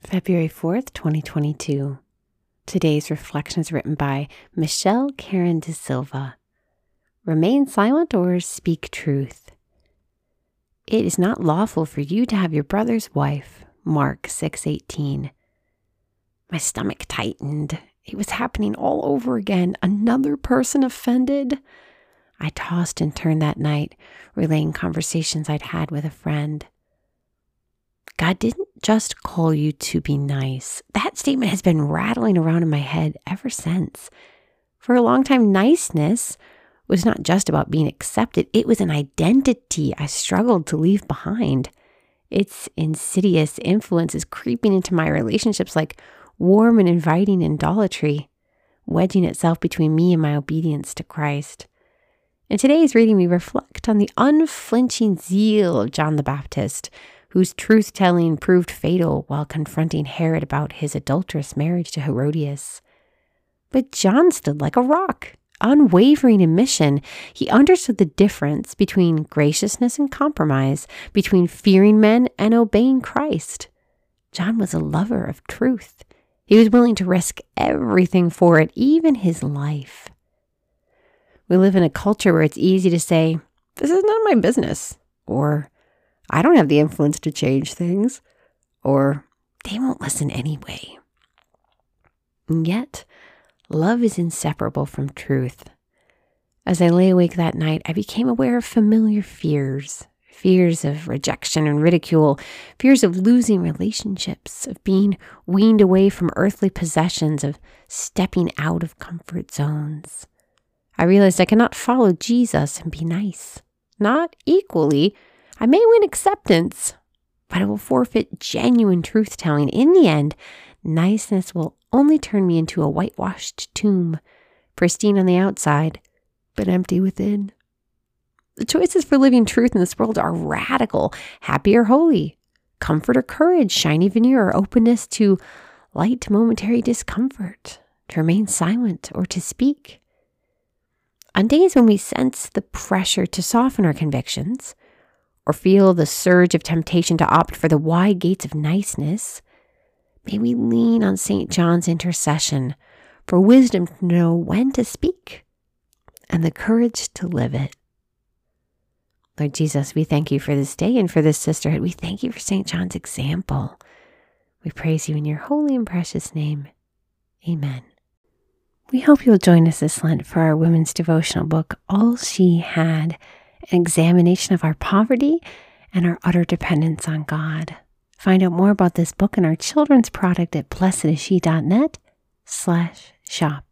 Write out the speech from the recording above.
February 4th, 2022. Today's reflection is written by Michelle Karen De Silva. Remain silent or speak truth. It is not lawful for you to have your brother's wife. Mark 6:18. My stomach tightened. It was happening all over again. Another person offended. I tossed and turned that night, relaying conversations I'd had with a friend. God didn't just call you to be nice. That statement has been rattling around in my head ever since. For a long time, niceness was not just about being accepted, it was an identity I struggled to leave behind. Its insidious influence is creeping into my relationships like warm and inviting idolatry, wedging itself between me and my obedience to Christ. In today's reading, we reflect on the unflinching zeal of John the Baptist whose truth telling proved fatal while confronting Herod about his adulterous marriage to Herodias. But John stood like a rock, unwavering in mission. He understood the difference between graciousness and compromise, between fearing men and obeying Christ. John was a lover of truth. He was willing to risk everything for it, even his life. We live in a culture where it's easy to say, This is none of my business, or I don't have the influence to change things, or they won't listen anyway. And yet, love is inseparable from truth. As I lay awake that night, I became aware of familiar fears fears of rejection and ridicule, fears of losing relationships, of being weaned away from earthly possessions, of stepping out of comfort zones. I realized I cannot follow Jesus and be nice, not equally I may win acceptance, but I will forfeit genuine truth telling. In the end, niceness will only turn me into a whitewashed tomb, pristine on the outside, but empty within. The choices for living truth in this world are radical happy or holy, comfort or courage, shiny veneer or openness to light momentary discomfort, to remain silent or to speak. On days when we sense the pressure to soften our convictions, or feel the surge of temptation to opt for the wide gates of niceness, may we lean on St. John's intercession for wisdom to know when to speak and the courage to live it. Lord Jesus, we thank you for this day and for this sisterhood. We thank you for St. John's example. We praise you in your holy and precious name. Amen. We hope you'll join us this Lent for our women's devotional book, All She Had an examination of our poverty and our utter dependence on God. Find out more about this book and our children's product at blessedisshe.net slash shop.